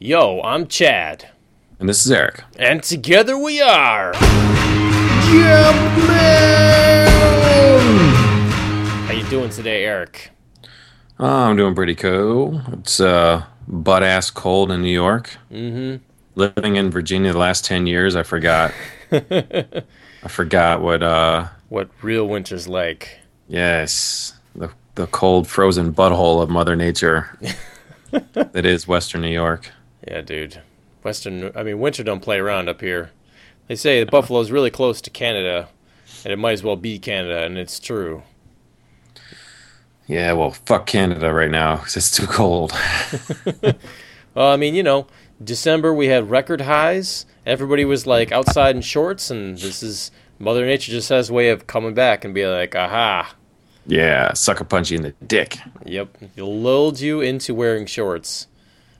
Yo, I'm Chad, And this is Eric. and together we are. How you doing today, Eric? Oh, I'm doing pretty cool. It's uh, butt ass cold in New York. Mm-hmm. Living in Virginia the last ten years, I forgot. I forgot what. uh What real winter's like? Yes, the the cold, frozen butthole of Mother Nature. that is Western New York. Yeah, dude. Western, I mean, winter don't play around up here. They say the Buffalo's really close to Canada, and it might as well be Canada, and it's true. Yeah, well, fuck Canada right now because it's too cold. Well, I mean, you know, December we had record highs. Everybody was like outside in shorts, and this is Mother Nature just has a way of coming back and be like, aha, yeah, sucker punch you in the dick. yep, lulled you into wearing shorts.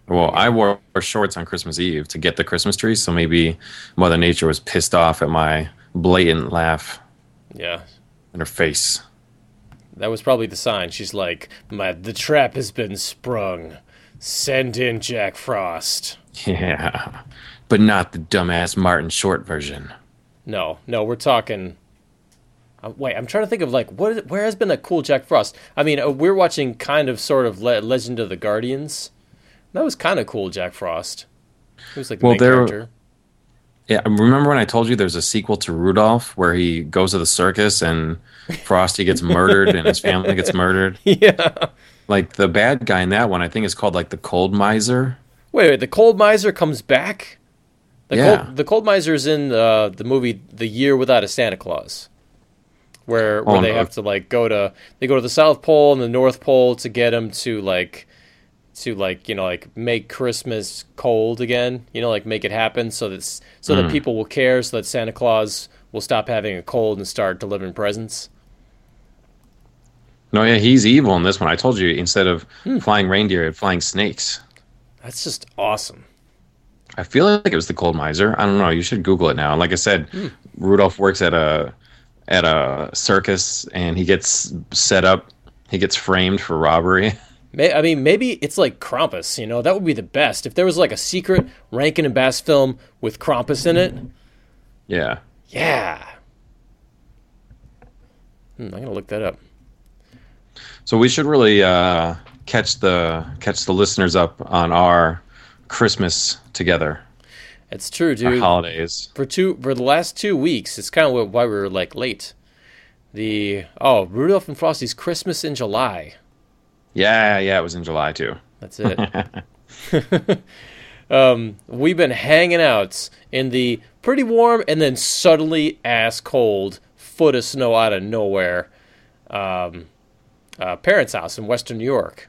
Well, I wore shorts on Christmas Eve to get the Christmas tree, so maybe Mother Nature was pissed off at my blatant laugh Yeah, in her face. that was probably the sign. She's like, my the trap has been sprung. Send in Jack Frost. Yeah, but not the dumbass Martin Short version. No, no, we're talking. Uh, wait, I'm trying to think of like what is, where has been a cool Jack Frost. I mean, uh, we're watching kind of sort of Le- Legend of the Guardians. That was kind of cool, Jack Frost. He was like the Well, main there- character. Yeah, remember when I told you there's a sequel to Rudolph where he goes to the circus and Frosty gets murdered and his family gets murdered? yeah. Like the bad guy in that one, I think is called like the Cold Miser. Wait, wait, the Cold Miser comes back. The Yeah. Cold, the Cold Miser is in uh, the movie The Year Without a Santa Claus, where where Oh, they no. have to like go to they go to the South Pole and the North Pole to get him to like to like you know like make Christmas cold again. You know, like make it happen so that so Hmm. that people will care, so that Santa Claus will stop having a cold and start delivering presents. No, yeah, he's evil in this one. I told you instead of flying reindeer, it's flying snakes. That's just awesome. I feel like it was the Cold Miser. I don't know. You should Google it now. Like I said, Rudolph works at a at a circus and he gets set up. He gets framed for robbery. May, I mean, maybe it's like Krampus. You know, that would be the best if there was like a secret Rankin and Bass film with Krampus in it. Yeah. Yeah. Hmm, I'm gonna look that up. So we should really uh, catch the catch the listeners up on our Christmas together, It's true, our dude. holidays. For two for the last two weeks, it's kind of why we were like late. The oh Rudolph and Frosty's Christmas in July. Yeah, yeah, it was in July too. That's it. um, we've been hanging out in the pretty warm and then suddenly ass cold foot of snow out of nowhere. Um, uh, parents' house in Western New York.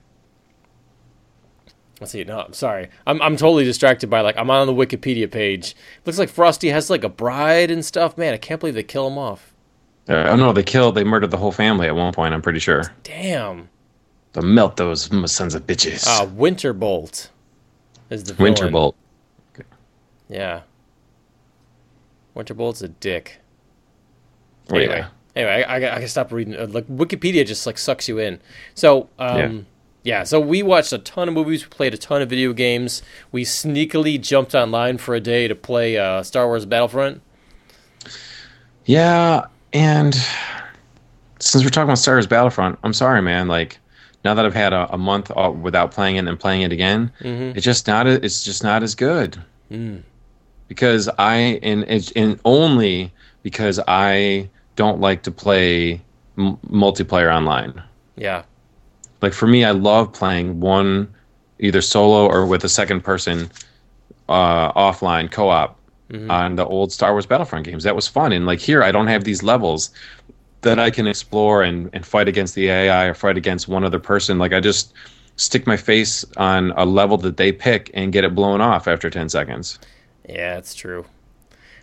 Let's see. No, I'm sorry. I'm I'm totally distracted by like I'm on the Wikipedia page. Looks like Frosty has like a bride and stuff. Man, I can't believe they kill him off. Uh, oh no, they killed, they murdered the whole family at one point. I'm pretty sure. Damn. To melt those sons of bitches. Uh, Winterbolt is the villain. Winterbolt. Yeah. Winterbolt's a dick. Oh, Anyway, yeah. anyway, I, I, I can stop reading. Uh, like Wikipedia just like sucks you in. So, um, yeah. So we watched a ton of movies. We played a ton of video games. We sneakily jumped online for a day to play uh, Star Wars Battlefront. Yeah, and since we're talking about Star Wars Battlefront, I'm sorry, man. Like now that I've had a, a month without playing it and playing it again, Mm-hmm. it's just not. It's just not as good. Mm. Because I and and only because I don't like to play m- multiplayer online. Yeah. Like for me, I love playing one, either solo or with a second person, uh, offline co-op on the old Star Wars Battlefront games. That was fun. And like here, I don't have these levels that I can explore and, and fight against the AI or fight against one other person. Like I just stick my face on a level that they pick and get it blown off after 10 seconds. Yeah, it's true.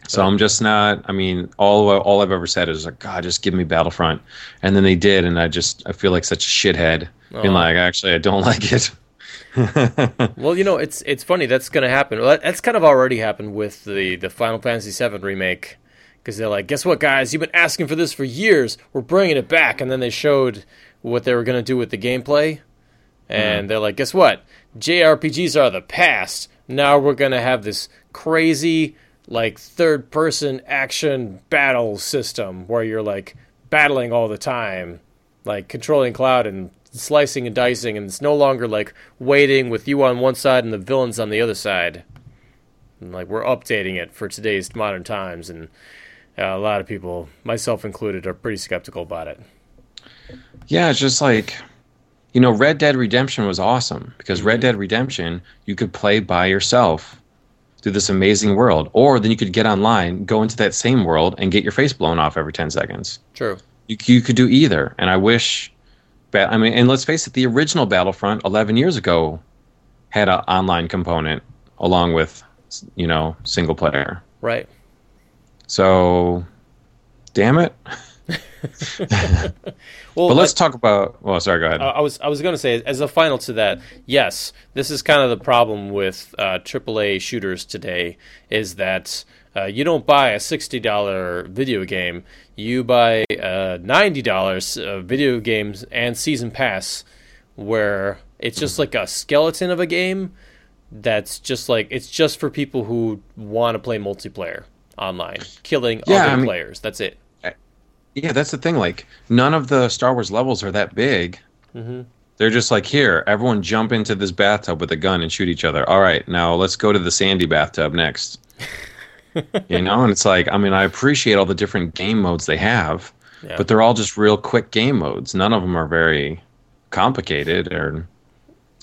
So I'm just not. I mean, all all I've ever said is like, God, just give me Battlefront, and then they did, and I just I feel like such a shithead. Being Aw. like, actually, I don't like it. Well, you know, it's it's funny. That's going to happen. That's kind of already happened with the the Final Fantasy VII remake. Because they're like, guess what, guys? You've been asking for this for years. We're bringing it back. And then they showed what they were going to do with the gameplay. And mm-hmm. they're like, guess what? JRPGs are the past. now we're gonna have this crazy like third person action battle system where you're like battling all the time, like controlling Cloud and slicing and dicing, and it's no longer like waiting with you on one side and the villains on the other side. And, like we're updating it for today's modern times, and a lot of people, myself included, are pretty skeptical about it. Yeah, it's just like you know, Red Dead Redemption was awesome because Red Mm-hmm. Dead Redemption you could play by yourself through this amazing world, or then you could get online, go into that same world, and get your face blown off every ten seconds. True. You, you could do either, and I wish. I mean, and let's face it, the original Battlefront 11 years ago had an online component along with, you know, single player. Right. So, damn it. Well, But let's talk about. Well, sorry, go ahead. Uh, I was I was going to say as a final to that, yes, this is kind of the problem with uh, AAA shooters today is that uh, you don't buy a sixty dollar video game, you buy uh, ninety dollars uh, video games and season pass, where it's just like a skeleton of a game that's just like it's just for people who want to play multiplayer online, killing Yeah, other I mean- players. That's it. Yeah, that's the thing. Like, none of the Star Wars levels are that big. Mm-hmm. They're just like, here, everyone jump into this bathtub with a gun and shoot each other. All right, now let's go to the sandy bathtub next. you know, and it's like, I mean, I appreciate all the different game modes they have, Yeah. but they're all just real quick game modes. None of them are very complicated, or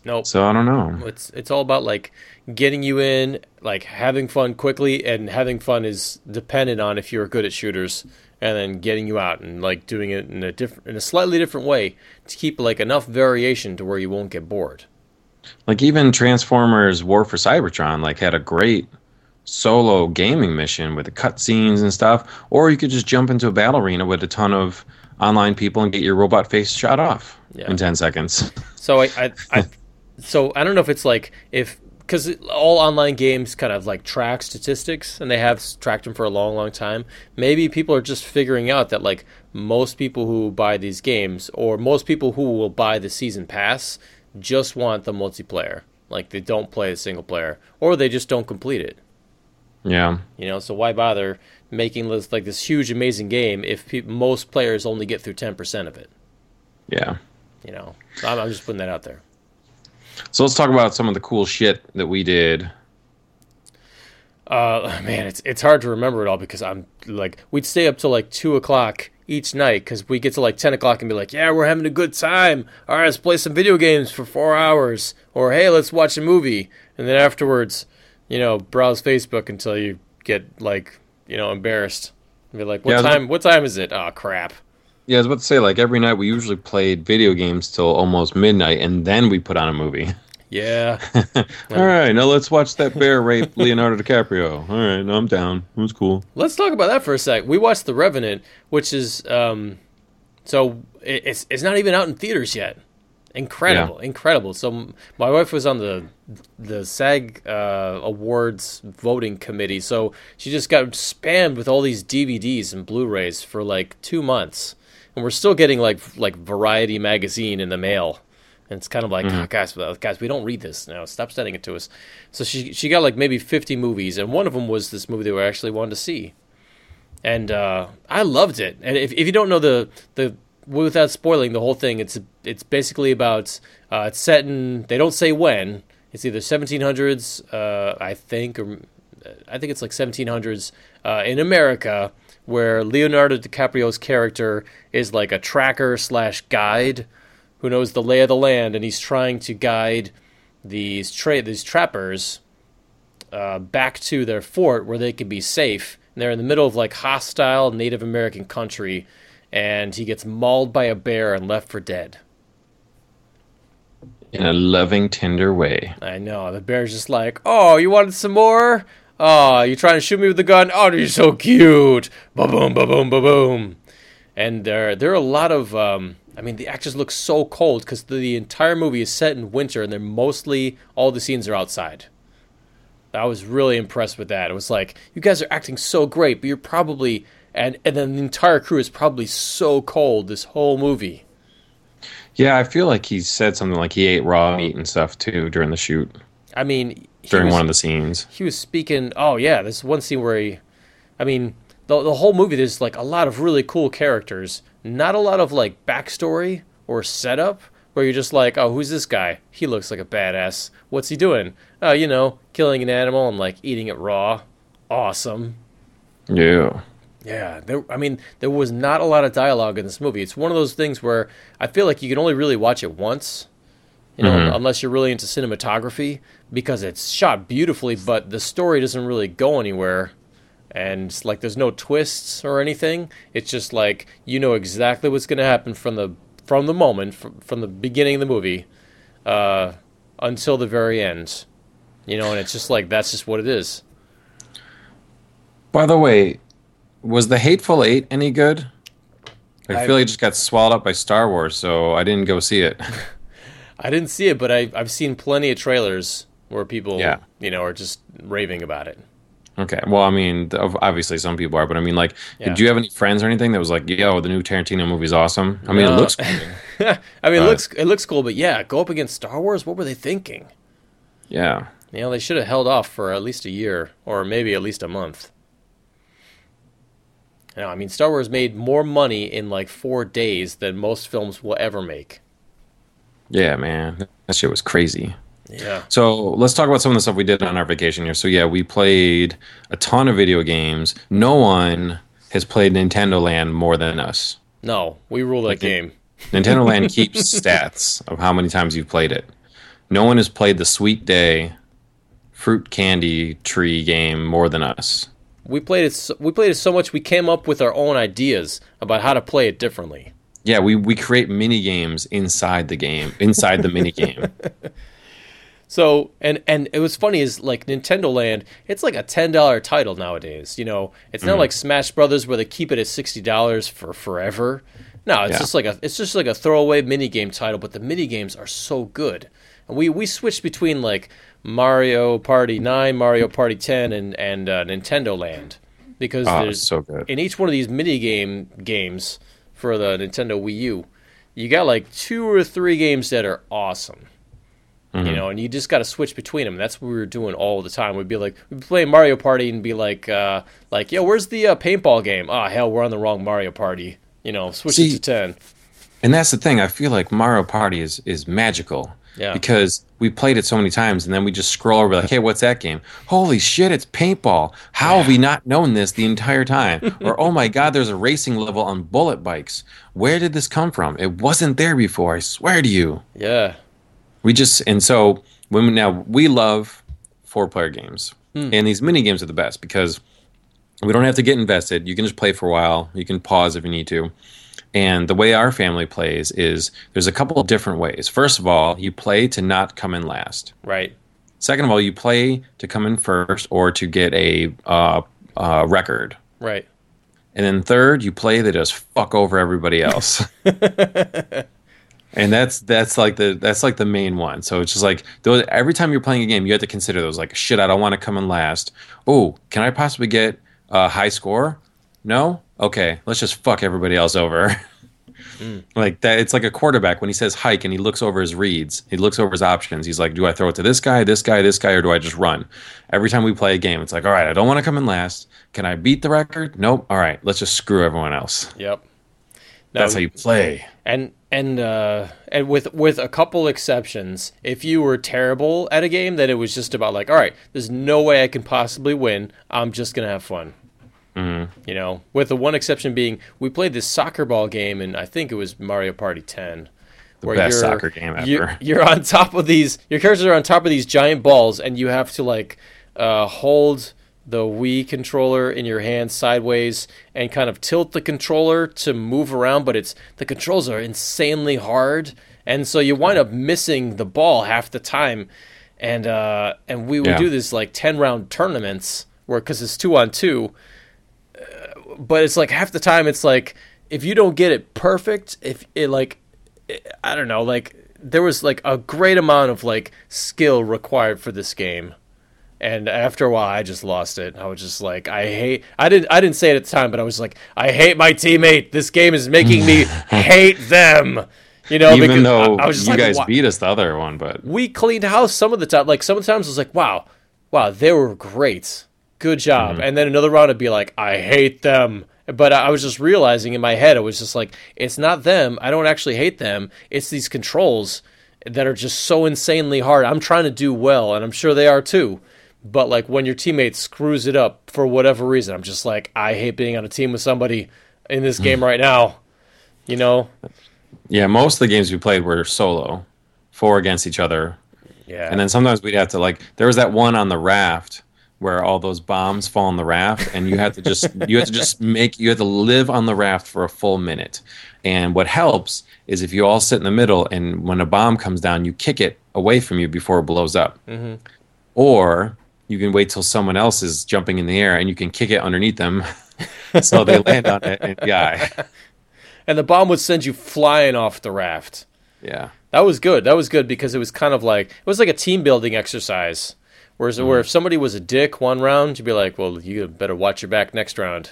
Nope. so I don't know. It's it's all about like getting you in, like having fun quickly, and having fun is dependent on if you're good at shooters, and then getting you out and like doing it in a different, in a slightly different way to keep like enough variation to where you won't get bored. Like even Transformers War for Cybertron like had a great solo gaming mission with the cutscenes and stuff, or you could just jump into a battle arena with a ton of online people and get your robot face shot off Yeah. in 10 seconds. So I, I, I so I don't know if it's like if because all online games kind of like track statistics and they have tracked them for a long, long time. Maybe people are just figuring out that like most people who buy these games or most people who will buy the season pass just want the multiplayer. Like they don't play the single player or they just don't complete it. yeah. You know, so why bother making this like this huge, amazing game if pe- most players only get through ten percent of it? Yeah. You know, I'm, I'm just putting that out there. So let's talk about some of the cool shit that we did. Uh, man, it's it's hard to remember it all because I'm like we'd stay up till like two o'clock each night because we get to like ten o'clock and be like, yeah, we're having a good time. All right, let's play some video games for four hours, or hey, let's watch a movie, and then afterwards, you know, browse Facebook until you get like you know embarrassed. And be like, what Yeah, time? What time is it? Oh crap! Yeah, I was about to say, like every night we usually played video games till almost midnight and then we put on a movie. Yeah, All right, now let's watch that bear rape Leonardo DiCaprio. All right, no, I'm down. It was cool. let's talk about that for a sec. We watched The Revenant, which is um, so it's it's not even out in theaters yet. Incredible, incredible. So my wife was on the the SAG uh, Awards voting committee, so she just got spammed with all these DVDs and Blu-rays for like two months, and we're still getting like like Variety magazine in the mail. And it's kind of like, "Ah, guys, guys, we don't read this now. Stop sending it to us. So she she got like maybe fifty movies, and one of them was this movie that we actually wanted to see and uh, I loved it. And if, if you don't know the the without spoiling the whole thing, it's it's basically about uh, it's set in they don't say when. It's either 1700s, uh, I think, or I think it's like 1700s uh, in America, where Leonardo DiCaprio's character is like a tracker slash guide who knows the lay of the land, and he's trying to guide these tra- these trappers uh, back to their fort where they can be safe. And they're in the middle of like hostile Native American country, and he gets mauled by a bear and left for dead. In a loving, tender way. I know the bear's just like, "Oh, you wanted some more? Oh, you trying to shoot me with the gun? Oh, you're so cute! Ba boom, ba boom, ba boom." And there, there are a lot of. Um, I mean, the actors look so cold because the, the entire movie is set in winter, and they're mostly all the scenes are outside. I was really impressed with that. It was like you guys are acting so great, but you're probably and and then the entire crew is probably so cold this whole movie. Yeah, I feel like he said something like he ate raw meat and stuff too during the shoot. I mean, during was- one of the scenes. he was speaking. Oh yeah, this one scene where he, I mean, the the whole movie there's like a lot of really cool characters, not a lot of like backstory or setup. Where you're just like, oh, who's this guy? He looks like a badass. What's he doing? Oh, you know, killing an animal and like eating it raw. Awesome. Yeah. Yeah, there, I mean, there was not a lot of dialogue in this movie. It's one of those things where I feel like you can only really watch it once, you know, unless you're really into cinematography, because it's shot beautifully, but the story doesn't really go anywhere. And like, there's no twists or anything. It's just like you know exactly what's going to happen from the from the moment from, from the beginning of the movie uh, until the very end. You know, and it's just like that's just what it is. By the way, was the Hateful Eight any good? I I- feel like it just got swallowed up by Star Wars, so I didn't go see it. I didn't see it, but I, I've seen plenty of trailers where people, Yeah. you know, are just raving about it. okay. Well, I mean, obviously some people are, but I mean, like, Yeah. did you have any friends or anything that was like, "Yo, the new Tarantino movie's awesome"? I mean, it looks. Cool. I mean, it looks it looks cool, but yeah, go up against Star Wars. What were they thinking? Yeah. You know, they should have held off for at least a year or maybe at least a month. You know, I mean, Star Wars made more money in like four days than most films will ever make. Yeah, man, that shit was crazy. Yeah. So let's talk about some of the stuff we did on our vacation here. So yeah, we played a ton of video games. No one has played Nintendo Land more than us. No, we rule that game. Nintendo Land keeps stats of how many times you've played it. No one has played the Sweet Day fruit candy tree game more than us. We played it. So, we played it so much we came up with our own ideas about how to play it differently. Yeah, we, we create mini games inside the game, inside the mini game. So and and it was funny is like Nintendo Land, it's like a ten dollar title nowadays. You know, it's not like Smash Brothers where they keep it at sixty dollars for forever. No, it's Yeah. just like a it's just like a throwaway mini game title, but the mini games are so good. And we we switched between like Mario Party Nine, Mario Party Ten, and and uh, Nintendo Land because Oh, there's so good. in each one of these mini game games for the Nintendo Wii U, you got like two or three games that are awesome. Mm-hmm. You know, and you just got to switch between them. That's what we were doing all the time. We'd be like, we'd be playing Mario Party and be like, uh, like, yo, where's the uh, paintball game? Oh hell, we're on the wrong Mario Party. You know, switch See- it to ten. And that's the thing. I feel like Mario Party is is magical. Yeah. Because we played it so many times, and then we just scroll over like, "Hey, what's that game? Holy shit, it's paintball! How have we not known this the entire time?" or, "Oh my god, there's a racing level on bullet bikes. Where did this come from? It wasn't there before. I swear to you." Yeah, We just and so when we, now we love four player games, hmm. and these mini games are the best because we don't have to get invested. You can just play for a while. You can pause if you need to. And the way our family plays is there's a couple of different ways. First of all, you play to not come in last. right. Second of all, you play to come in first or to get a uh, uh, record. Right. And then third, you play to just fuck over everybody else. and that's that's like the that's like the main one. So it's just like those, every time you're playing a game, you have to consider those. Like shit, I don't want to come in last. Oh, can I possibly get a high score? No. Okay, let's just fuck everybody else over. Like that, it's like a quarterback when he says hike and he looks over his reads. He looks over his options. He's like, "Do I throw it to this guy, this guy, this guy, or do I just run?" Every time we play a game, it's like, "All right, I don't want to come in last. Can I beat the record? Nope. All right, let's just screw everyone else." Yep. That's how you play. and and uh, and with with a couple exceptions, if you were terrible at a game, then it was just about like, all right, there's no way I can possibly win. I'm just gonna have fun. Mm-hmm. You know, with the one exception being, we played this soccer ball game, and I think it was Mario Party 10. The best soccer game You're, ever. you're on top of these. Your characters are on top of these giant balls, and you have to like uh, hold the Wii controller in your hand sideways and kind of tilt the controller to move around. But it's the controls are insanely hard, and so you wind up missing the ball half the time. And uh, and we would Yeah. do this like ten round tournaments where because it's two on two, but it's like half the time it's like if you don't get it perfect, if it like I don't know, like there was like a great amount of like skill required for this game. And after a while I just lost it. I was just like I hate I didn't I didn't say it at the time, but I was like I hate my teammate. This game is making me hate them. You know, Even though I- I you like, guys "Wha- beat us the other one, but we cleaned house some of the time. Like some of the times, I was like, "Wow, wow, they were great, good job." Mm-hmm. And then another round, I'd be like, "I hate them," but I I was just realizing in my head, it was just like, it's not them. I don't actually hate them. It's these controls that are just so insanely hard. I'm trying to do well, and I'm sure they are too. But like when your teammate screws it up for whatever reason, I'm just like, I hate being on a team with somebody in this game right now. You know? yeah, most of the games we played were solo, four against each other, Yeah. and then sometimes we'd have to like. There was that one on the raft where all those bombs fall on the raft, and you have to just you have to just make you have to live on the raft for a full minute. And what helps is if you all sit in the middle, and when a bomb comes down, you kick it away from you before it blows up, mm-hmm. or you can wait till someone else is jumping in the air and you can kick it underneath them, so they land on it and die. and the bomb would send you flying off the raft. Yeah. That was good. That was good because it was kind of like it was like a team building exercise. Whereas mm-hmm. where if somebody was a dick one round, you'd be like, "Well, you better watch your back next round."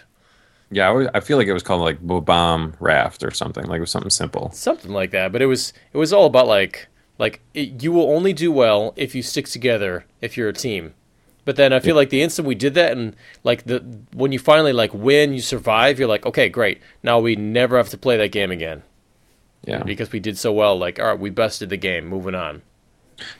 Yeah, I, was- I feel like it was called like Bo- bomb raft or something. Like it was something simple. Something like that. But it was it was all about like like it, you will only do well if you stick together if you're a team. But then I feel like the instant we did that and like the when you finally like win, you survive, you're like, "Okay, great. Now we never have to play that game again." Yeah, Because we did so well, like, all right, we bested the game. Moving on.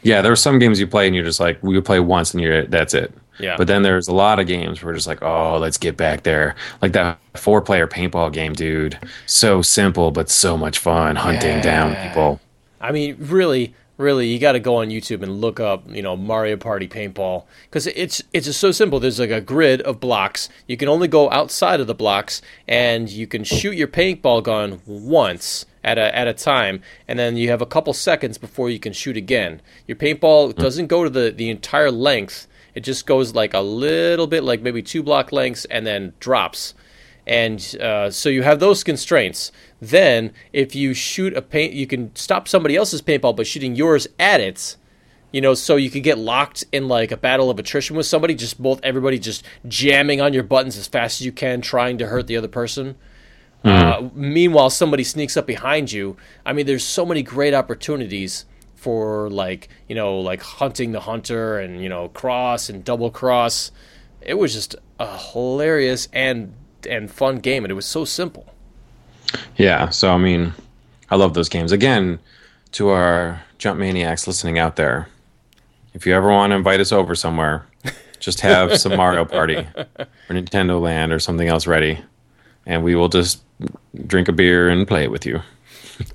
Yeah. There were some games you play and you're just like, we play once and you're that's it. Yeah. But then there's a lot of games where we're just like, oh, let's get back there. Like that four player paintball game, dude. So simple but so much fun hunting down people. I mean, really, really, you got to go on YouTube and look up, you know, Mario Party paintball because it's it's just so simple. There's like a grid of blocks. You can only go outside of the blocks, and you can shoot your paintball gun once at a at a time, and then you have a couple seconds before you can shoot again. Your paintball doesn't go to the the entire length. It just goes like a little bit, like maybe two block lengths, and then drops and uh, so you have those constraints. Then, if you shoot a paint, you can stop somebody else's paintball by shooting yours at it. You know, so you could get locked in like a battle of attrition with somebody, just both everybody just jamming on your buttons as fast as you can, trying to hurt the other person. Uh, meanwhile, somebody sneaks up behind you. I mean, there's so many great opportunities for like you know, like hunting the hunter and you know, cross and double cross. It was just a hilarious and and fun game, and it was so simple. Yeah. So I mean, I love those games. Again, to our jump maniacs listening out there, if you ever want to invite us over somewhere, just have some Mario Party or Nintendo Land or something else ready, and we will just drink a beer and play it with you.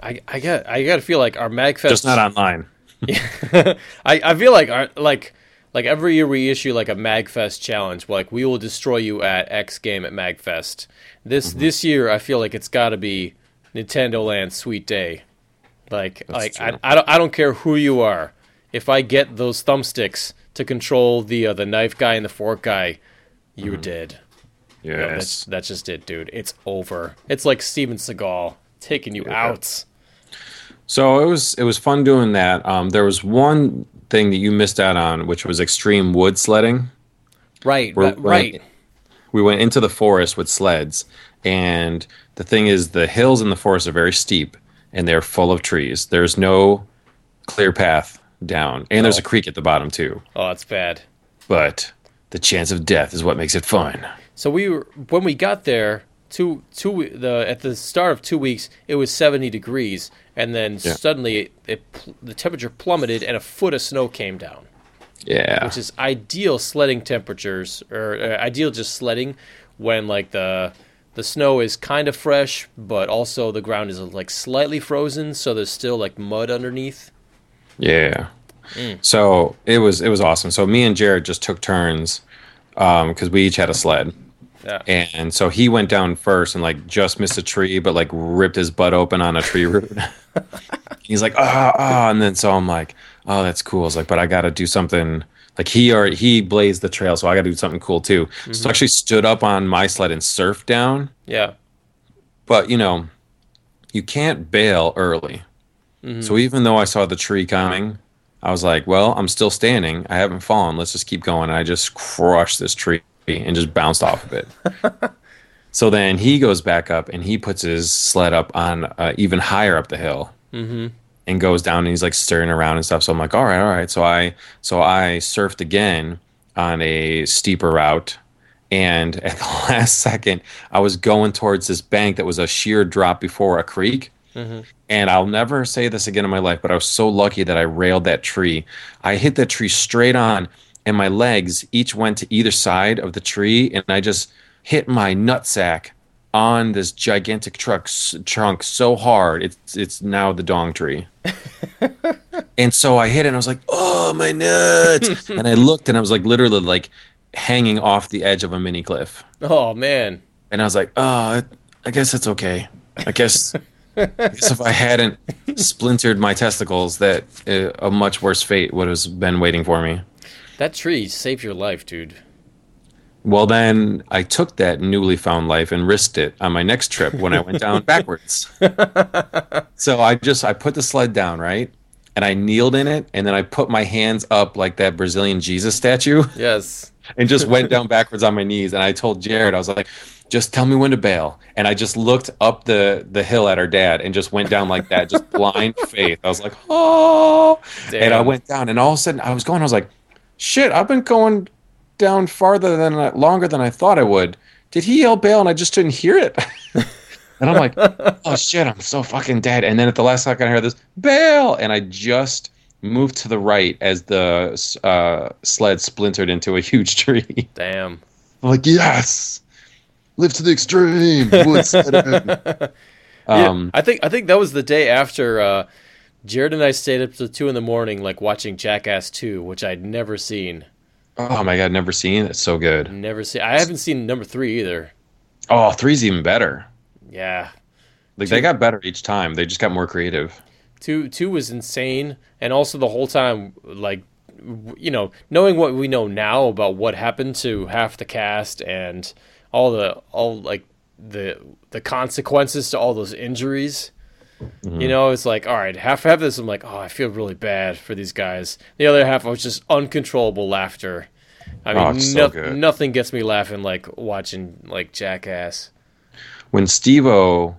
I I got I got to feel like our Magfest. Just not online. I, I feel like our, like like every year we issue like a Magfest challenge. Like we will destroy you at X game at Magfest. This Mm-hmm. this year I feel like it's got to be Nintendo Land Sweet Day. Like like I. I don't I don't care who you are. If I get those thumbsticks to control the uh, the knife guy and the fork guy, you're dead. You know, that's Yes. that's just it, dude. It's over. It's like Steven Seagal taking you out. So it was it was fun doing that. Um, there was one thing that you missed out on, which was extreme wood sledding. Right, We're- right, right. we went into the forest with sleds and the thing is the hills in the forest are very steep and they're full of trees there's no clear path down and there's a oh. creek at the bottom too Oh, that's bad. but the chance of death is what makes it fun So we were when we got there two two the at the start of two weeks it was seventy degrees and then Yeah. suddenly it, it the temperature plummeted and a foot of snow came down, yeah which is ideal sledding temperatures or uh, ideal just sledding when like the the snow is kind of fresh but also the ground is like slightly frozen so there's still like mud underneath. yeah Mm. so it was it was awesome so me and jared just took turns because we each had a sled Yeah. and so he went down first and like just missed a tree but like ripped his butt open on a tree root. He's like ah ah and then so i'm like oh that's cool. I was like but i gotta do something. Like he already he blazed the trail so i gotta do something cool too. So I actually stood up on my sled and surfed down. Yeah. but you know you can't bail early. So even though i saw the tree coming i was like well i'm still standing. I haven't fallen. Let's just keep going. And i just crushed this tree and just bounced off of it so then he goes back up and he puts his sled up on uh, even higher up the hill Mm-hmm. and goes down and he's like stirring around and stuff. So I'm like, all right, all right. So I so I surfed again on a steeper route. And at the last second, I was going towards this bank that was a sheer drop before a creek. And I'll never say this again in my life, but I was so lucky that I railed that tree. I hit that tree straight on, and my legs each went to either side of the tree, and I just hit my nutsack on this gigantic truck trunk so hard it's it's now the dong tree. and so I hit it, and I was like, "Oh my nuts!" and I looked, and I was like, literally like hanging off the edge of a mini cliff. Oh man. And I was like, "Oh, I guess it's okay. I guess." I guess if I hadn't splintered my testicles, that uh, a much worse fate would have been waiting for me. That tree saved your life, dude. Well, then I took that newly found life and risked it on my next trip when I went down backwards. so I just I put the sled down right, and I kneeled in it, and then I put my hands up like that Brazilian Jesus statue, Yes. and just went down backwards on my knees. And I told Jared, I was like, "Just tell me when to bail." And I just looked up the the hill at our dad and just went down like that, just blind faith. I was like, "Oh!" And I went down, and all of a sudden I was going. I was like, "Shit! I've been going down farther than I- longer than I thought I would." Did he yell bail and I just didn't hear it? and I'm like, "Oh shit! I'm so fucking dead." And then at the last second, I heard this bail, and I just moved to the right as the uh, sled splintered into a huge tree. Damn. I'm like, "Yes, live to the extreme." Sled. Yeah, um, I think I think that was the day after uh, Jared and I stayed up till two in the morning, like watching Jackass Two, which I'd never seen. oh my god, never seen. It's so good. Never seen. I haven't seen number three either. Oh, three's even better. Yeah, Like they got better each time. They just got more creative. two two was insane, and also the whole time, like, you know, knowing what we know now about what happened to half the cast and all the all like the the consequences to all those injuries. Mm-hmm. You know, it's like, all right, half half of this, I'm like, oh, I feel really bad for these guys. The other half, I was just uncontrollable laughter. I mean, Oh, it's so nothing gets me laughing like watching like Jackass. When Steve-O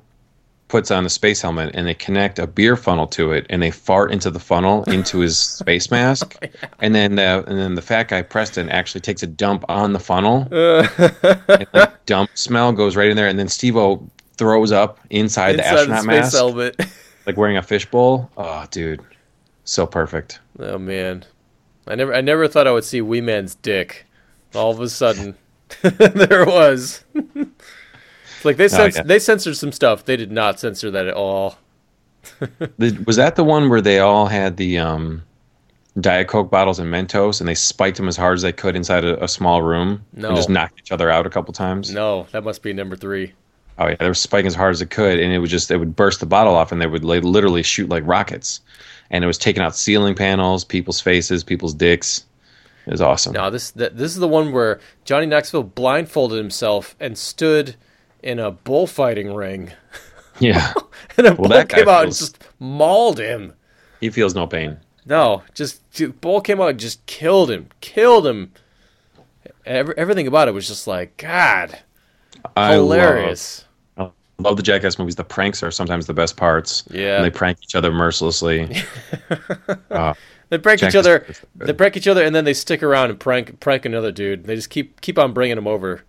puts on a space helmet and they connect a beer funnel to it and they fart into the funnel into his space mask, and then the, and then the fat guy Preston actually takes a dump on the funnel, and like dump smell goes right in there, and then Steve-O throws up inside, the Inside astronaut space mask, helmet. like wearing a fishbowl. Oh, dude, so perfect. Oh man, I never, I never thought I would see Wee Man's dick. All of a sudden, there it was. Like they cens- yeah. they censored some stuff. They did not censor that at all. The- Was that the one where they all had the um, Diet Coke bottles and Mentos, and they spiked them as hard as they could inside a, a small room No. and just knocked each other out a couple times? No, that must be number three. Oh yeah, they were spiking as hard as it could, and it would just it would burst the bottle off, and they would like, literally shoot like rockets, and it was taking out ceiling panels, people's faces, people's dicks. It was awesome. No, this th- this is the one where Johnny Knoxville blindfolded himself and stood in a bullfighting ring, Yeah, and a Well, bull came out and just mauled him. he feels no pain. No, just dude, bull came out and just killed him, killed him. Every, everything about it was just like God, I hilarious. Love, love the Jackass movies. The pranks are sometimes the best parts. Yeah. and they prank each other mercilessly. uh, They prank each other. They prank each other, and then they stick around and prank prank another dude. They just keep keep on bringing him over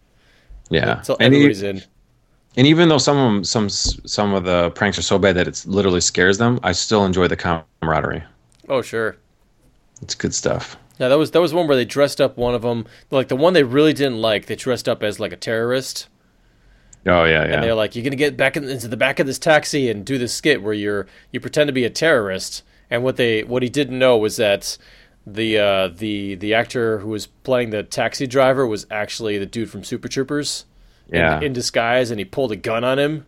yeah, until and, everybody's in. and even though some of them, some some of the pranks are so bad that it literally scares them, I still enjoy the camaraderie. Oh sure. It's good stuff. Yeah, that was that was one where they dressed up one of them, like the one they really didn't like. They dressed up as like a terrorist, Oh yeah, yeah. and they're like, "You're gonna get back in, into the back of this taxi and do this skit where you're you pretend to be a terrorist." And what they what he didn't know was that the uh, the the actor who was playing the taxi driver was actually the dude from Super Troopers. in- Yeah. in, disguise, and he pulled a gun on him.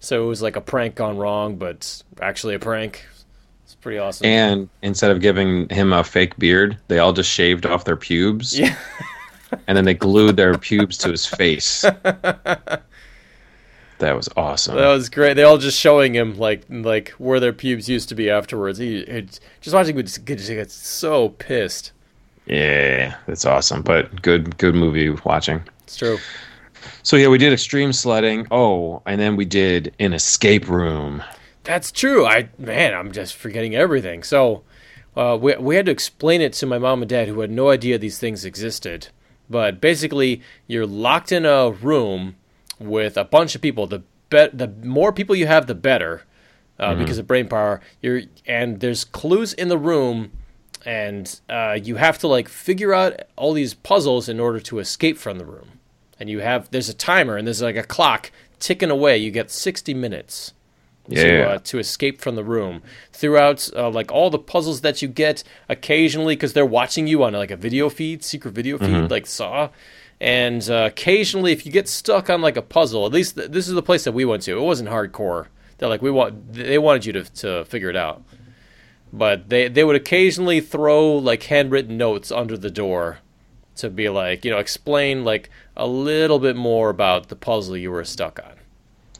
So it was like a prank gone wrong, but actually a prank. It's pretty awesome. And instead of giving him a fake beard, they all just shaved off their pubes. Yeah. and then they glued their pubes to his face. That was awesome. That was great. They all just showing him like like where their pubes used to be afterwards. He, he just watching him just get, just so pissed. yeah, that's awesome. But good, good movie watching. It's true. So yeah, we did extreme sledding. Oh, and then we did an escape room. That's true. I man, I'm just forgetting everything. So uh, we we had to explain it to my mom and dad, who had no idea these things existed. But basically, you're locked in a room with a bunch of people. The be- the more people you have, the better, uh, Mm-hmm. because of brain power. You're and there's clues in the room, and uh, you have to like figure out all these puzzles in order to escape from the room. And you have there's a timer and there's like a clock ticking away. You get 60 minutes to, Yeah. uh, to escape from the room throughout uh, like all the puzzles that you get occasionally because they're watching you on like a video feed secret video feed like saw and uh, occasionally if you get stuck on like a puzzle at least th- this is the place that we went to. It wasn't hardcore. They're like we want they wanted you to, to figure it out. But they they would occasionally throw like handwritten notes under the door to be like you know explain like a little bit more about the puzzle you were stuck on.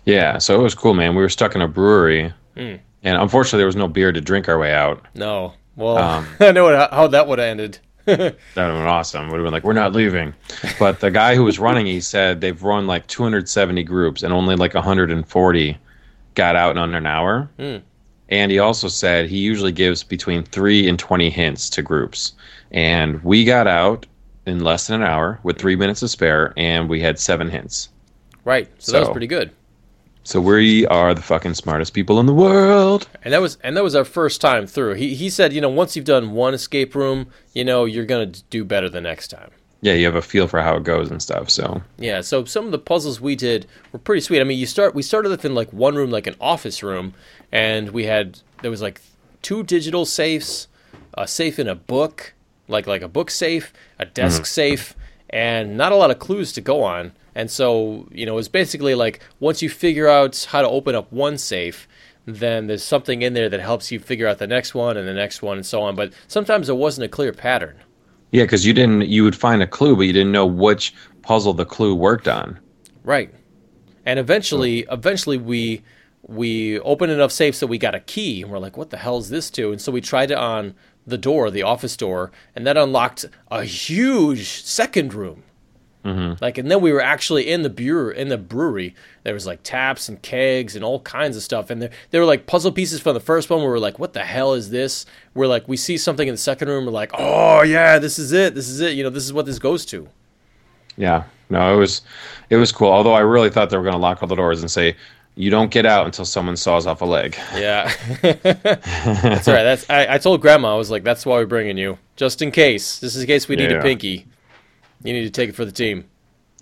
Yeah, so it was cool, man. We were stuck in a brewery, Hmm. and unfortunately, there was no beer to drink our way out. no. Well Um, i know what, how that would have ended That would have been awesome. Would have been like, we're not leaving. But the guy who was running, he said they've run like 270 groups, and only like 140 got out in under an hour. Hmm. And he also said he usually gives between three and 20 hints to groups. And we got out in less than an hour with three minutes to spare, and we had seven hints. Right. So, that was pretty good. So we are the fucking smartest people in the world. And that was and that was our first time through. He he said, you know, once you've done one escape room, you know, you're going to do better the next time. Yeah, you have a feel for how it goes and stuff. So Yeah, so some of the puzzles we did were pretty sweet. I mean, you start we started with in like one room like an office room and we had there was like two digital safes, a safe in a book, like like a book safe, a desk mm-hmm. safe, and not a lot of clues to go on. And so, you know, it's basically like once you figure out how to open up one safe, then there's something in there that helps you figure out the next one and the next one and so on. But sometimes there wasn't a clear pattern. yeah, because you didn't, you would find a clue, but you didn't know which puzzle the clue worked on. Right. And eventually, eventually we we opened enough safes that we got a key, and we're like, "What the hell is this to?" And so we tried it on the door, the office door, and that unlocked a huge second room. Mm-hmm. Like, and then we were actually in the brewer in the brewery. There was like taps and kegs and all kinds of stuff, and there there were like puzzle pieces from the first one. Where we're like, "What the hell is this?" We're like, we see something in the second room. We're like, "Oh yeah, this is it. This is it. You know, this is what this goes to." Yeah, no, it was, it was cool. Although I really thought they were going to lock all the doors and say, "You don't get out until someone saws off a leg." Yeah, that's right. That's I, I told Grandma I was like, "That's why we're bringing you, just in case. This is in case we need a pinky. You need to take it for the team."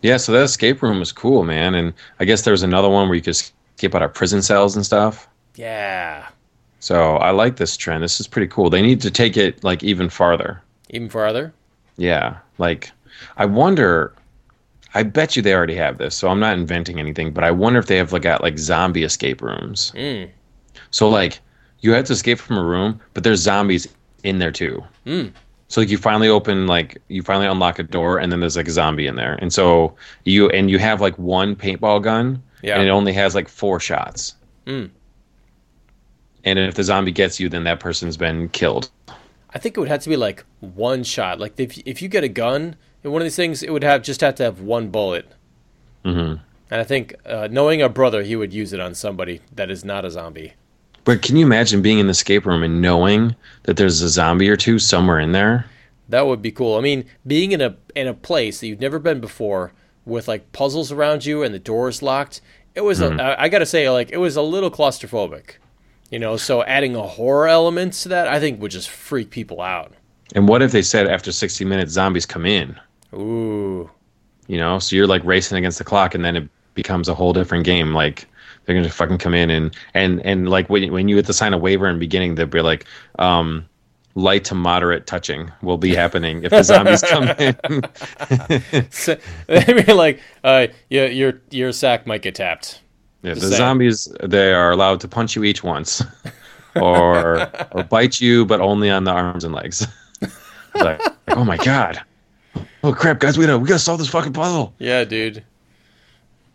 Yeah, so that escape room was cool, man. And I guess there was another one where you could escape out of prison cells and stuff. Yeah, So I like this trend. This is pretty cool. They need to take it like even farther. even farther. Yeah, like I wonder. I bet you they already have this, so I'm not inventing anything. But I wonder if they have like got like zombie escape rooms. Mm. So like you have to escape from a room, but there's zombies in there too. Mm. So like you finally open like you finally unlock a door, and then there's like a zombie in there, and so you and you have like one paintball gun, Yeah. and it only has like four shots. Mm. And if the zombie gets you, then that person's been killed. I think it would have to be like one shot. Like if if you get a gun in one of these things, it would have just have to have one bullet. hmm And I think uh, knowing our brother, he would use it on somebody that is not a zombie. But can you imagine being in the escape room and knowing that there's a zombie or two somewhere in there? That would be cool. I mean, being in a in a place that you've never been before, with like puzzles around you and the doors locked, it was. A, hmm. I, I got to say, like it was a little claustrophobic. You know, so adding a horror element to that, I think, would just freak people out. And what if they said after 60 minutes zombies come in? Ooh, You know, so you're like racing against the clock, and then it becomes a whole different game. Like they're gonna fucking come in and and and like when when you hit the sign a waiver in the beginning, they'll be like, um, light to moderate touching will be happening if the zombies come in. So, I mean, like, uh, your your your sack might get tapped. Yeah, the saying. zombies they are allowed to punch you each once, or or bite you, but only on the arms and legs. It's like, oh my god, oh crap, guys, we gotta we gotta solve this fucking puzzle. Yeah, dude.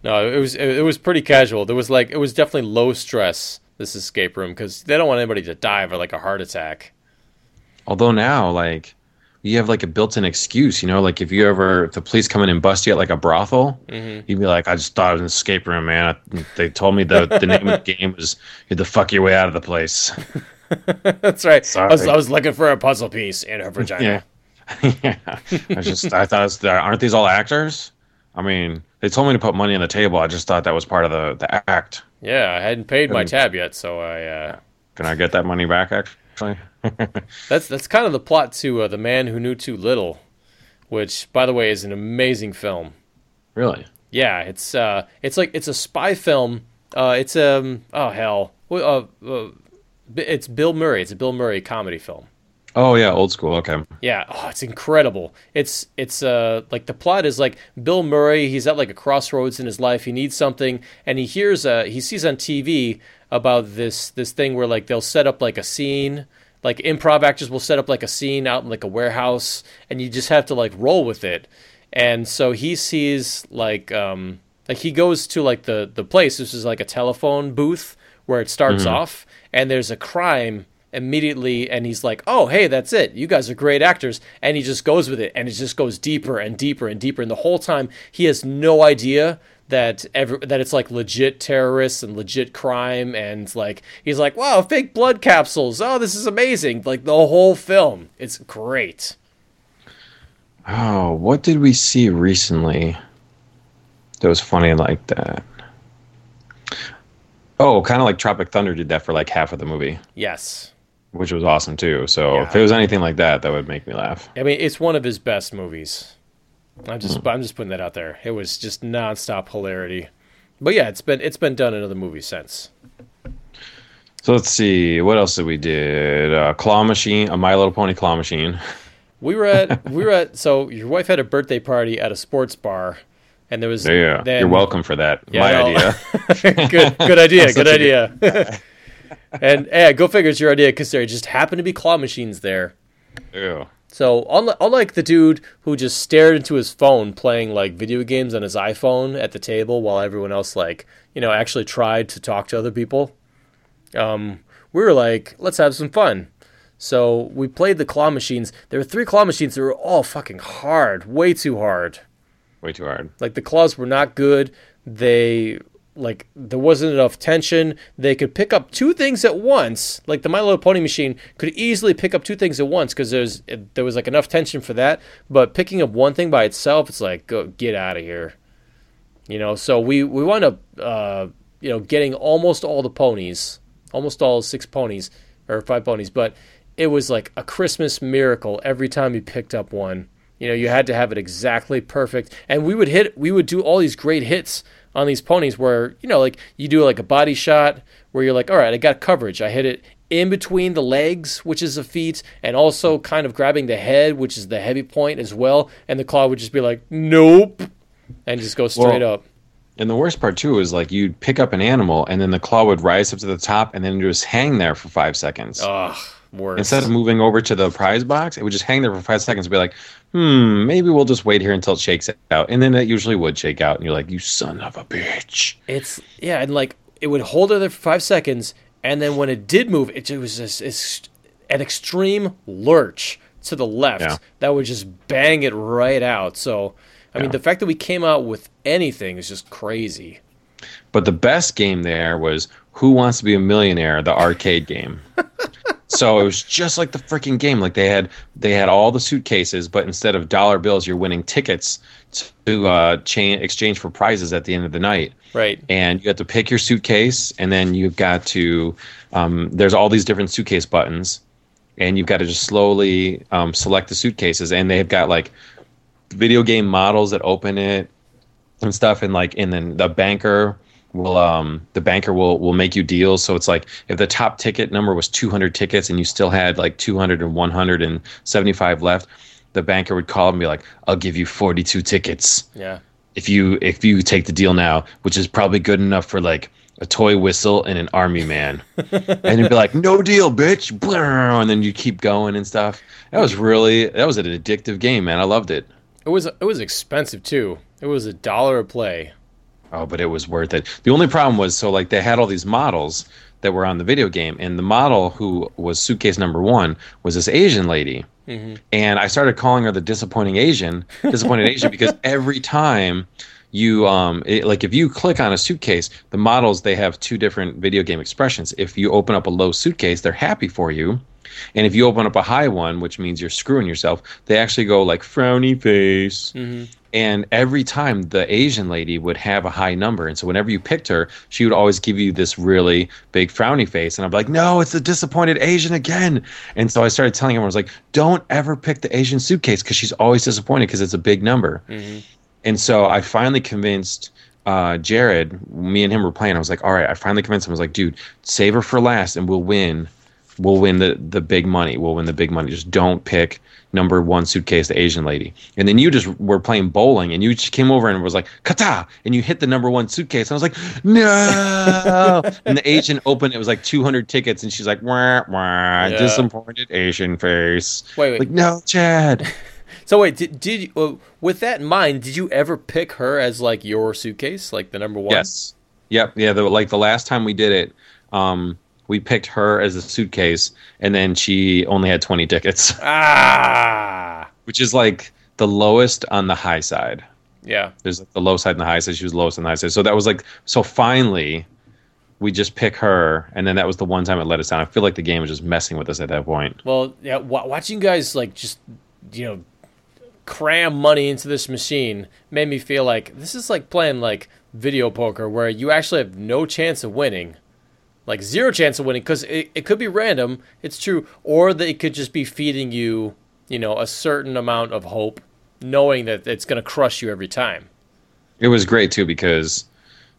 No, it was it, was pretty casual. There was like it was definitely low stress. This escape room because they don't want anybody to die of like a heart attack. Although now, like you have like a built-in excuse, you know, like if you ever if the police come in and bust you at like a brothel, Mm-hmm. you'd be like, I just thought it was an escape room, man. They told me the the name of the game was you had to fuck your way out of the place. That's right. I was, Sorry. I was looking for a puzzle piece in her vagina. Yeah. yeah. I was just I thought it was, aren't these all actors? I mean, they told me to put money on the table. I just thought that was part of the the act. Yeah, I hadn't paid my tab yet, so I. Uh, Can I get that money back? Actually, that's that's kind of the plot to uh, the Man Who Knew Too Little, which, by the way, is an amazing film. really? Yeah, it's uh, it's like it's a spy film. Uh, it's um, oh hell, uh, uh, it's Bill Murray. It's a Bill Murray comedy film. Oh yeah, old school. Okay. Yeah, oh, it's incredible. It's it's uh like the plot is like Bill Murray. He's at like a crossroads in his life. He needs something, and he hears uh he sees on TV about this this thing where like they'll set up like a scene. Like improv actors will set up like a scene out in like a warehouse, and you just have to like roll with it. And so he sees like um like he goes to like the the place. This is like a telephone booth where it starts off, and there's a crime immediately and he's like oh hey that's it. You guys are great actors. And he just goes with it and it just goes deeper and deeper and deeper. And the whole time he has no idea that ever that it's like legit terrorists and legit crime. And like he's like wow fake blood capsules. Oh this is amazing. Like the whole film. It's great. Oh, what did we see recently that was funny like that? Oh, kind of like Tropic Thunder did that for like half of the movie, yes which was awesome too. So Yeah. if it was anything like that, that would make me laugh. i mean it's one of his best movies i'm just i'm just putting that out there it was just nonstop hilarity but yeah it's been it's been done in other movies since So let's see, what else did we did? Uh, claw machine, a My Little Pony claw machine. We were at we were at so your wife had a birthday party at a sports bar, and there was Yeah, then- you're welcome for that. Yeah, My no. idea. good good idea, good idea. And yeah, go figure it's your idea because there just happened to be claw machines there. Ew. So unlike, unlike the dude who just stared into his phone playing like video games on his iPhone at the table while everyone else like you know actually tried to talk to other people, um, we were like, let's have some fun. So we played the claw machines. There were three claw machines that were all fucking hard, way too hard. Way too hard. Like the claws were not good. They like there wasn't enough tension. They could pick up two things at once. Like the My Little Pony machine could easily pick up two things at once because there's there was like enough tension for that. But picking up one thing by itself, it's like go get out of here. You know. So we we wound up uh, you know getting almost all the ponies, almost all six ponies or five ponies, but it was like a Christmas miracle every time you picked up one. You know, you had to have it exactly perfect. And we would hit we would do all these great hits on these ponies where, you know, like you do like a body shot where you're like, "All right, I got coverage. I hit it in between the legs, which is a feat, and also kind of grabbing the head, which is the heavy point as well." And the claw would just be like, "Nope." And just go straight Well, up. And the worst part too is like you'd pick up an animal and then the claw would rise up to the top and then just hang there for five seconds. Ugh, worse. Instead of moving over to the prize box, it would just hang there for five seconds and be like, hmm, maybe we'll just wait here until it shakes out. And then it usually would shake out and you're like, you son of a bitch. It's yeah, and like it would hold it there for five seconds, and then when it did move, it, it was just an extreme lurch to the left Yeah. that would just bang it right out. So, I mean, the fact that we came out with anything is just crazy. But the best game there was Who Wants to Be a Millionaire, the arcade game. so it was just like the freaking game. Like they had they had all the suitcases, but instead of dollar bills, you're winning tickets to uh, chain exchange for prizes at the end of the night. Right. And you have to pick your suitcase, and then you've got to um, there's all these different suitcase buttons, and you've got to just slowly um, select the suitcases, and they've got like video game models that open it and stuff and like and then the banker will um the banker will will make you deals. So it's like if the top ticket number was 200 tickets and you still had like 200 and 175 left the banker would call and be like i'll give you 42 tickets. Yeah. if you if you take the deal now which is probably good enough for like a toy whistle and an army man. And you'd be like no deal bitch. And then you keep going and stuff. That was really that was an addictive game man. I loved it. It was it was expensive too. It was a dollar a play. Oh, but it was worth it. The only problem was so like they had all these models that were on the video game, and the model who was suitcase number one was this Asian lady, and I started calling her the disappointing Asian, disappointed Asian, because every time you um it, like if you click on a suitcase, the models they have two different video game expressions. If you open up a low suitcase, they're happy for you. And if you open up a high one, which means you're screwing yourself, they actually go like frowny face. And every time the Asian lady would have a high number. And so whenever you picked her, she would always give you this really big frowny face. And I'm like, no, it's the disappointed Asian again. And so I started telling everyone, I was like, don't ever pick the Asian suitcase because she's always disappointed because it's a big number. And so I finally convinced uh, Jared, me and him were playing. I was like, all right, I finally convinced him. I was like, dude, save her for last and we'll win. We'll win the, the big money. We'll win the big money. Just don't pick number one suitcase, the Asian lady. And then you just were playing bowling and you just came over and was like, kata! And you hit the number one suitcase. And I was like, no! and the Asian opened, it was like 200 tickets. And she's like, wah, wah, Yeah. disappointed Asian face. Wait, wait. Like, no, Chad. So wait, did, did you, uh, with that in mind, did you ever pick her as like your suitcase, like the number one? Yes. Yep. Yeah. The, like the last time we did it, um, we picked her as a suitcase, and then she only had 20 tickets, Ah. which is like the lowest on the high side. Yeah. There's like the low side and the high side. She was lowest on the high side. So that was like, so finally, we just pick her, and then that was the one time it let us down. I feel like the game was just messing with us at that point. Well, yeah. W- watching you guys like just you know cram money into this machine made me feel like this is like playing like video poker where you actually have no chance of winning. Like zero chance of winning because it, it could be random, it's true, or that it could just be feeding you, you know, a certain amount of hope, knowing that it's going to crush you every time. It was great too because,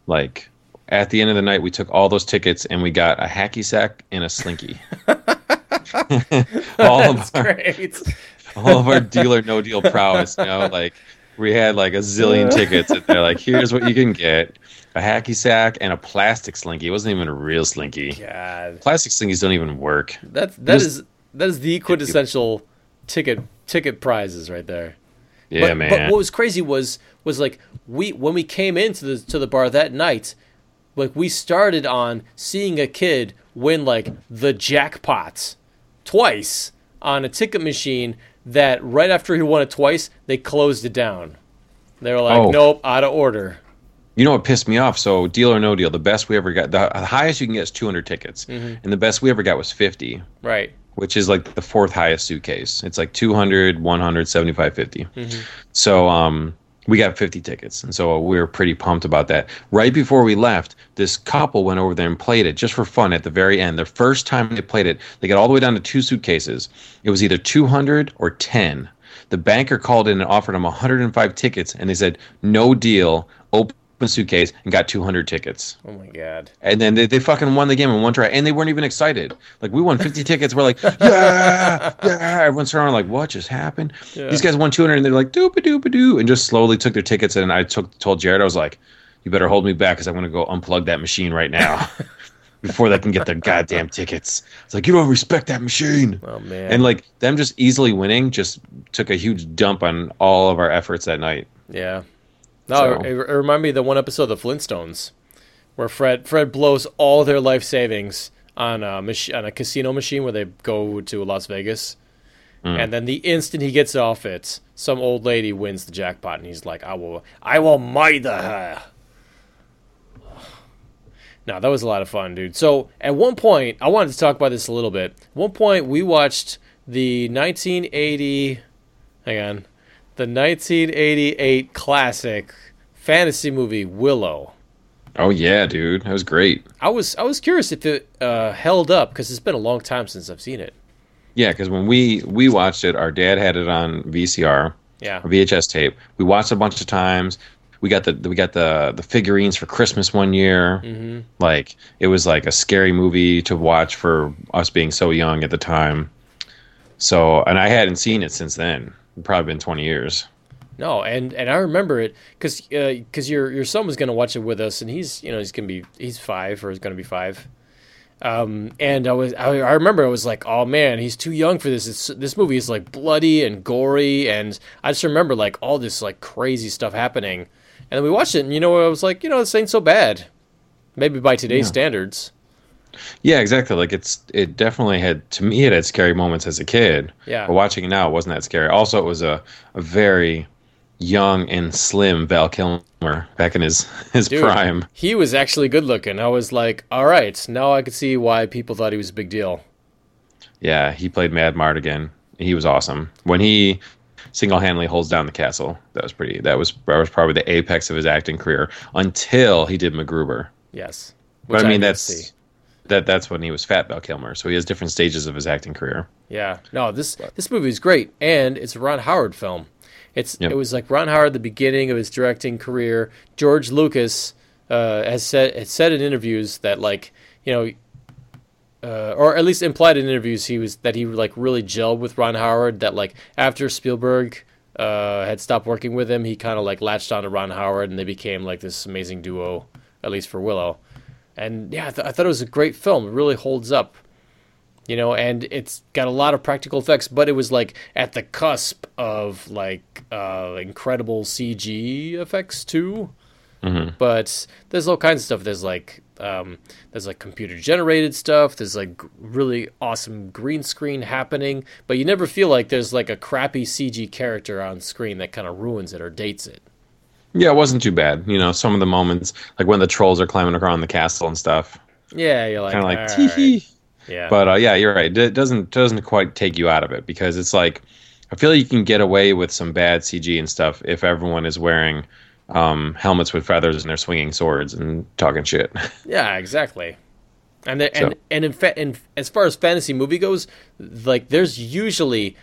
like, at the end of the night, we took all those tickets and we got a hacky sack and a slinky. all of our, great. all of our deal or no deal prowess. You know, like we had like a zillion tickets, and they're like, "Here's what you can get: a hacky sack and a plastic slinky." It wasn't even a real slinky. God, Plastic slinkies don't even work. that's that was- is that is the quintessential ticket ticket prizes right there. Yeah, but, man. But what was crazy was was like we when we came into the to the bar that night, like we started on seeing a kid win like the jackpots twice on a ticket machine that right after he won it twice, they closed it down. They were like, Oh. nope, out of order. You know what pissed me off? So deal or no deal, the best we ever got, the highest you can get is 200 tickets, and the best we ever got was 50. Right. which is like the fourth highest suitcase. It's like 200, 100, 75, 50. So um, we got 50 tickets. And so we were pretty pumped about that. Right before we left, this couple went over there and played it just for fun at the very end. The first time they played it, they got all the way down to two suitcases. It was either 200 or 10. The banker called in and offered them 105 tickets, and they said, no deal, open suitcase, and got 200 tickets. Oh my god. And then they, they fucking won the game in one try, and they weren't even excited. Like we won 50 tickets, we're like, yeah, yeah. Everyone's around like, what just happened? Yeah. These guys won 200, and they're like, doop a doop a doo, and just slowly took their tickets. And I took told Jared, I was like, you better hold me back because I'm gonna go unplug that machine right now before they can get their goddamn tickets. It's like you don't respect that machine. Oh man. And like them just easily winning just took a huge dump on all of our efforts that night. Yeah. No, So- it, it reminded me of the one episode of the Flintstones where Fred Fred blows all their life savings on a mach- on a casino machine where they go to Las Vegas. Hmm. And then the instant he gets off it, some old lady wins the jackpot and he's like, "I will I will murder her." No, that was a lot of fun, dude. So at one point, I wanted to talk about this a little bit. At one point, we watched the 1980. Hang on, the 1988 classic fantasy movie Willow. Oh yeah, dude, that was great. I was I was curious if it uh, held up because it's been a long time since I've seen it. Yeah, because when we we watched it, our dad had it on VCR, Yeah, VHS tape. We watched it a bunch of times. We got the we got the the figurines for Christmas one year. Mm-hmm. Like it was like a scary movie to watch for us being so young at the time. So, and I hadn't seen it since then. Probably been twenty years. no, and and I remember it because because your your son was gonna watch it with us, and he's you know he's gonna be he's five or he's gonna be five. Um, and I was I, I remember I was like, oh man, he's too young for this. It's, this movie is like bloody and gory, and I just remember like all this like crazy stuff happening. And then we watched it, and you know I was like, you know this ain't so bad, maybe by today's Yeah. standards. Yeah, exactly. Like it's it definitely had to me it had scary moments as a kid. Yeah. But watching it now, it wasn't that scary. Also, it was a, a very young and slim Val Kilmer back in his his Dude, prime. He was actually good looking. I was like, all right, now I could see why people thought he was a big deal. Yeah, he played Madmartigan. He was awesome. When he single handedly holds down the castle, that was pretty. That was that was probably the apex of his acting career until he did MacGruber. Yes. But I mean, that's see. That that's when he was fat Val Kilmer. So he has different stages of his acting career. Yeah. No, this this movie is great, and it's a Ron Howard film. It's Yep. it was like Ron Howard the beginning of his directing career. George Lucas uh, has said has said in interviews that like you know. Uh, or at least implied in interviews he was that he like really gelled with Ron Howard that like after Spielberg uh, had stopped working with him he kind of like latched on to Ron Howard and they became like this amazing duo at least for Willow and yeah I, th- I thought it was a great film. It really holds up you know and it's got a lot of practical effects but it was like at the cusp of like uh incredible cg effects too. But there's all kinds of stuff. There's like um there's like computer generated stuff. There's like really awesome green screen happening. But you never feel like there's like a crappy cg character on screen that kind of ruins it or dates it Yeah, it wasn't too bad. You know, some of the moments, like when the trolls are climbing around the castle and stuff, yeah you're like kind of like "All tee right." hee. yeah But uh, yeah, you're right. It doesn't doesn't quite take you out of it because it's like I feel like you can get away with some bad CG and stuff if everyone is wearing um, helmets with feathers and they're swinging swords and talking shit. Yeah, exactly. And there, and So- and in, fa- in as far as fantasy movie goes, like there's usually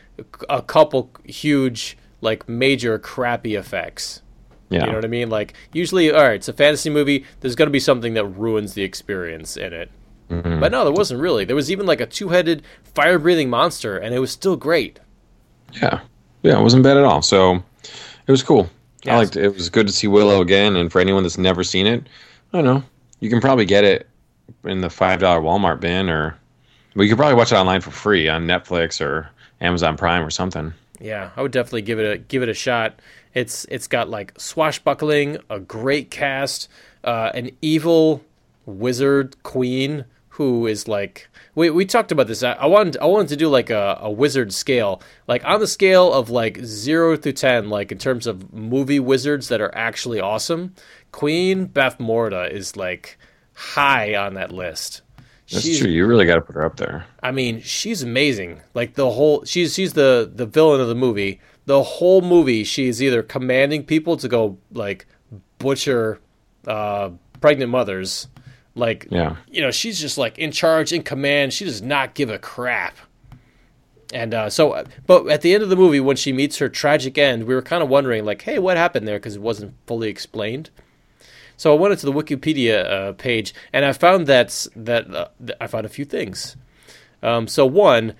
a couple huge like major crappy effects. Yeah, You know what I mean? Like usually, all right, it's a fantasy movie. There's going to be something that ruins the experience in it. Mm-hmm. But no, there wasn't really. There was even like a two-headed fire-breathing monster, and it was still great. yeah, yeah. It wasn't bad at all. So it was cool. Yes. I liked it. It was good to see Willow again. And for anyone that's never seen it, I don't know. You can probably get it in the five dollar Walmart bin, or well, you could probably watch it online for free on Netflix or Amazon Prime or something. Yeah, I would definitely give it a give it a shot. It's it's got like swashbuckling, a great cast, uh, an evil wizard queen who is like we we talked about this. I, I wanted I wanted to do like a, a wizard scale, like on the scale of like zero through ten, like in terms of movie wizards that are actually awesome. Queen Bavmorda is like high on that list. That's She's- true. You really got to put her up there. I mean, she's amazing. Like the whole she's she's the the villain of the movie. The whole movie she's either commanding people to go like butcher uh pregnant mothers. Like Yeah. you know, she's just like in charge, in command. She does not give a crap. And uh, so, but at the end of the movie, when she meets her tragic end, we were kind of wondering, like, hey, what happened there? Because it wasn't fully explained. So I went into the Wikipedia uh, page, and I found that that uh, I found a few things. Um, so one,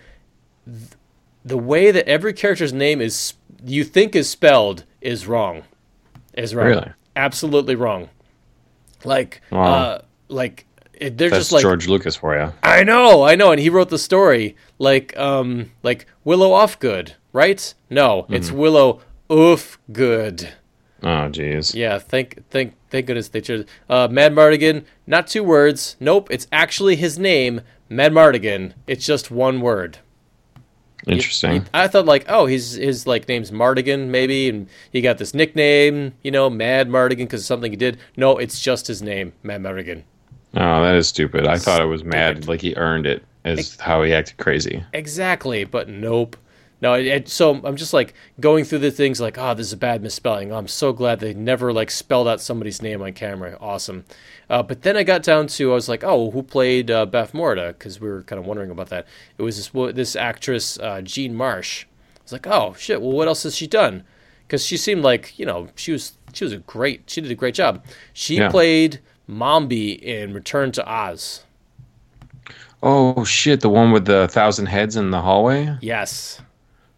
th- the way that every character's name is you think is spelled is wrong. Is wrong. Really? Absolutely wrong. Like, Wow. uh, like it, they're That's just like George Lucas for you. I know, I know, and he wrote the story like um like Willow Offgood, right? No, it's Willow Ufgood. Oh, jeez. Yeah, thank thank thank goodness they chose uh Madmartigan, not two words. Nope, it's actually his name, Madmartigan. It's just one word. Interesting. I thought like, oh, his his like name's Martigan maybe, and he got this nickname, you know, Madmartigan because of something he did. No, it's just his name, Madmartigan. Oh, that is stupid. I thought it was mad, like he earned it, as how he acted crazy. Exactly, but nope. No, it, it- so I'm just like going through the things like, oh, this is a bad misspelling. I'm so glad they never like spelled out somebody's name on camera. Awesome. Uh, but then I got down to I was like, oh, who played uh, Bavmorda? Because we were kind of wondering about that. It was this this actress uh, Jean Marsh. I was like, oh shit. Well, what else has she done? Because she seemed like you know she was she was a great she did a great job. She Yeah. played Mombi in Return to Oz. Oh shit! The one with the thousand heads in the hallway. Yes.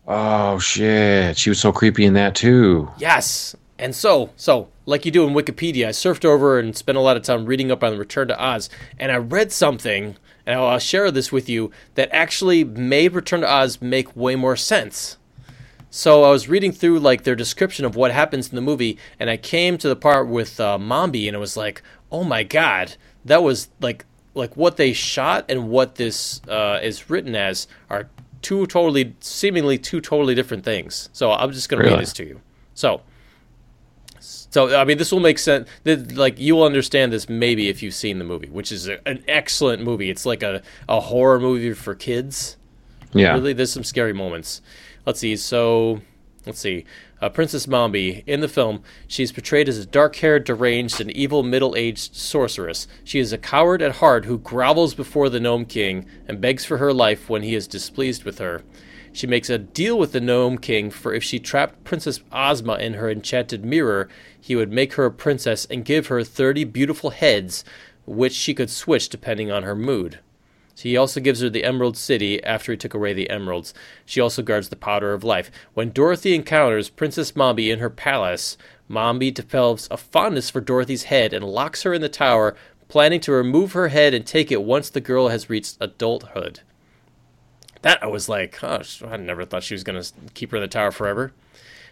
Oh shit! She was so creepy in that too. Yes. And so, so like you do in Wikipedia, I surfed over and spent a lot of time reading up on Return to Oz, and I read something, and I'll, I'll share this with you that actually made Return to Oz make way more sense. So I was reading through like their description of what happens in the movie, and I came to the part with uh, Mombi, and it was like, oh my god, that was like like what they shot and what this uh, is written as are two totally, seemingly two totally different things. So I'm just going to Really? read this to you. So, so I mean, this will make sense. Like you will understand this maybe if you've seen the movie, which is a, an excellent movie. It's like a, a horror movie for kids. Yeah. Really, there's some scary moments. Let's see. So, let's see. Uh, Princess Mombi in the film, she is portrayed as a dark-haired, deranged, and evil middle-aged sorceress. She is a coward at heart who grovels before the Gnome King and begs for her life when he is displeased with her. She makes a deal with the Gnome King for if she trapped Princess Ozma in her enchanted mirror, he would make her a princess and give her 30 beautiful heads, which she could switch depending on her mood. So he also gives her the Emerald City after he took away the emeralds. She also guards the Powder of Life. When Dorothy encounters Princess Mombi in her palace, Mombi develops a fondness for Dorothy's head and locks her in the tower, planning to remove her head and take it once the girl has reached adulthood. That I was like, oh, I never thought she was going to keep her in the tower forever.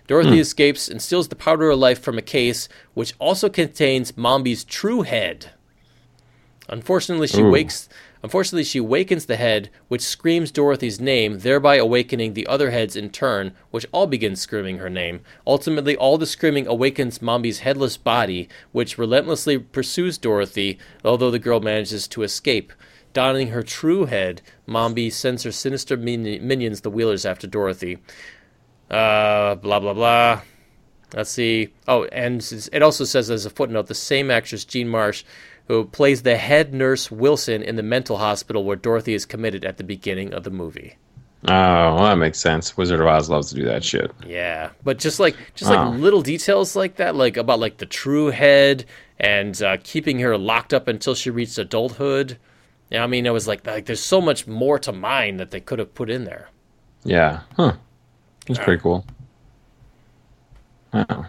Dorothy hmm. escapes and steals the Powder of Life from a case, which also contains Mombi's true head. Unfortunately, she Ooh. wakes. Unfortunately, she wakens the head, which screams Dorothy's name, thereby awakening the other heads in turn, which all begin screaming her name. Ultimately, all the screaming awakens Mombi's headless body, which relentlessly pursues Dorothy, although the girl manages to escape. Donning her true head, Mombi sends her sinister min- minions, the Wheelers, after Dorothy. Uh, blah blah blah. Let's see. Oh, and it also says as a footnote the same actress, Jean Marsh, who plays the head nurse Wilson in the mental hospital where Dorothy is committed at the beginning of the movie. Oh, well, that makes sense. Wizard of Oz loves to do that shit. Yeah, but just like just like little details like that, like about like the true head and uh, keeping her locked up until she reached adulthood. Yeah, I mean, it was like like there's so much more to mine that they could have put in there. Yeah. Huh. That's pretty cool. Wow.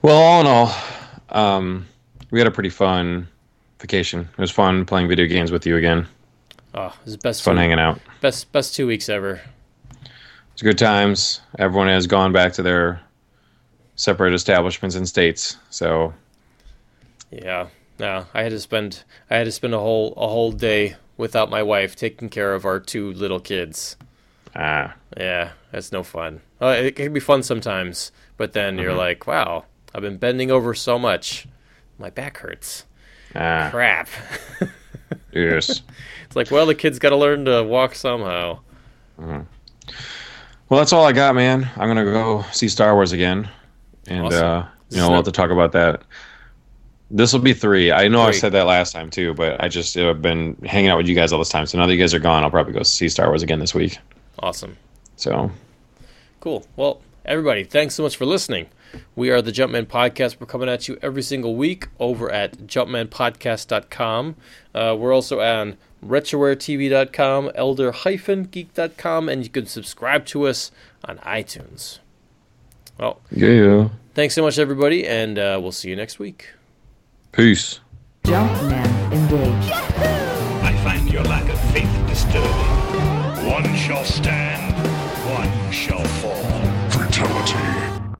Well, all in all, um, we had a pretty fun vacation. It was fun playing video games with you again. Oh, it was the best Fun two, hanging out. best best two weeks ever. It's good times. Everyone has gone back to their separate establishments and states. So Yeah. No, I had to spend I had to spend a whole a whole day without my wife taking care of our two little kids. ah, Yeah, that's no fun. Uh, it can be fun sometimes, but then you're like, wow, I've been bending over so much, my back hurts. ah, Crap. yes. it's like, well, the kid's got to learn to walk somehow. Well, that's all I got, man. I'm gonna go see Star Wars again, and Awesome. uh, you know we'll have to talk about that. This will be three. I know I said that last time too, but I just uh, been hanging out with you guys all this time. So now that you guys are gone, I'll probably go see Star Wars again this week. Awesome. So Cool. Well, everybody, thanks so much for listening. We are the Jumpman Podcast. We're coming at you every single week over at jumpmanpodcast.com. Uh, we're also on retrowaretv.com, elder-geek.com, and you can subscribe to us on iTunes. Well, yeah, thanks so much, everybody, and uh, we'll see you next week. peace. Jumpman engaged. I find your lack of faith disturbing. One shall stand